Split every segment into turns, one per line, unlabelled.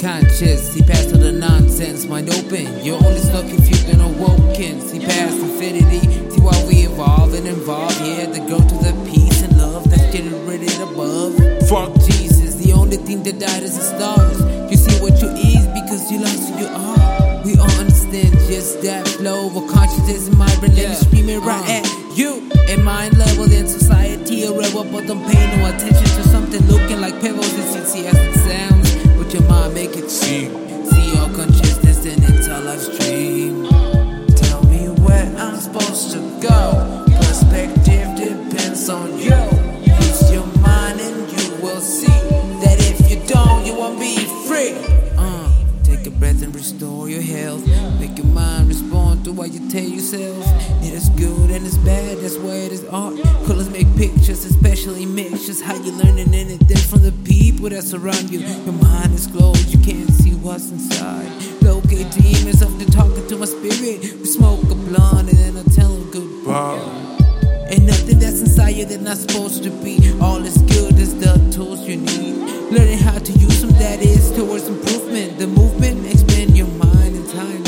conscious. See past all the nonsense, mind open. You're only stuck if you've been awoken. See past infinity. See why we evolve and involve. Yeah, the go to the peace and love that's generated above. Fuck Jesus, the only thing that died is the stars. You see what you is because you lost who you are. We all understand just that flow of consciousness in my brain yeah. screaming right uh. at you. And mind level in society, a rebel, but don't pay no attention to something looking like pebbles. It sounds, but your mind make it see. See your consciousness and it's a live stream. Tell me where I'm supposed to go. Perspective depends on you. Use your mind and you will see that if you don't, you won't be free. Uh, take a breath and restore your health. Make your mind respond to what you tell yourself. Good and it's bad, that's why it is art. Colors make pictures, especially mixtures. How you learning anything from the people that surround you. Your mind is closed, you can't see what's inside. Locate demons often talking to my spirit. We smoke a blunt and then I tell them goodbye. Ain't nothing that's inside you that's not supposed to be. All is good is the tools you need. Learning how to use them, that is towards improvement. The movement, expand your mind and time.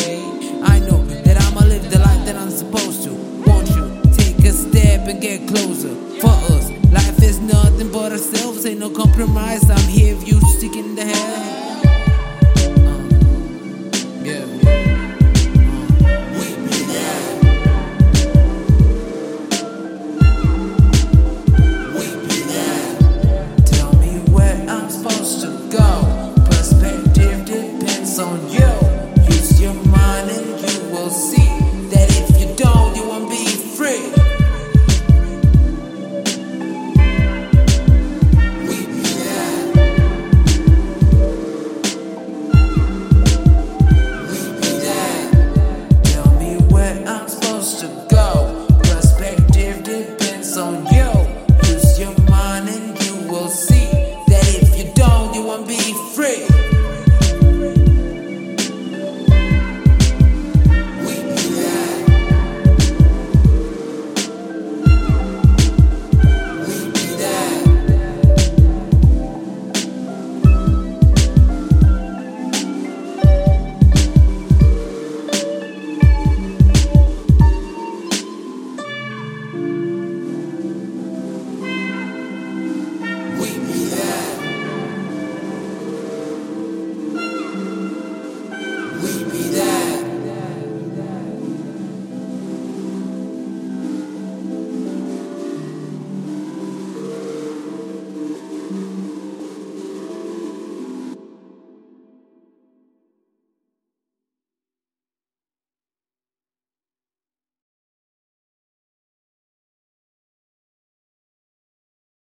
I know that I'ma live the life that I'm supposed to. Get closer? For us, life is nothing but ourselves. Ain't no compromise. I'm here if you sticking the hell.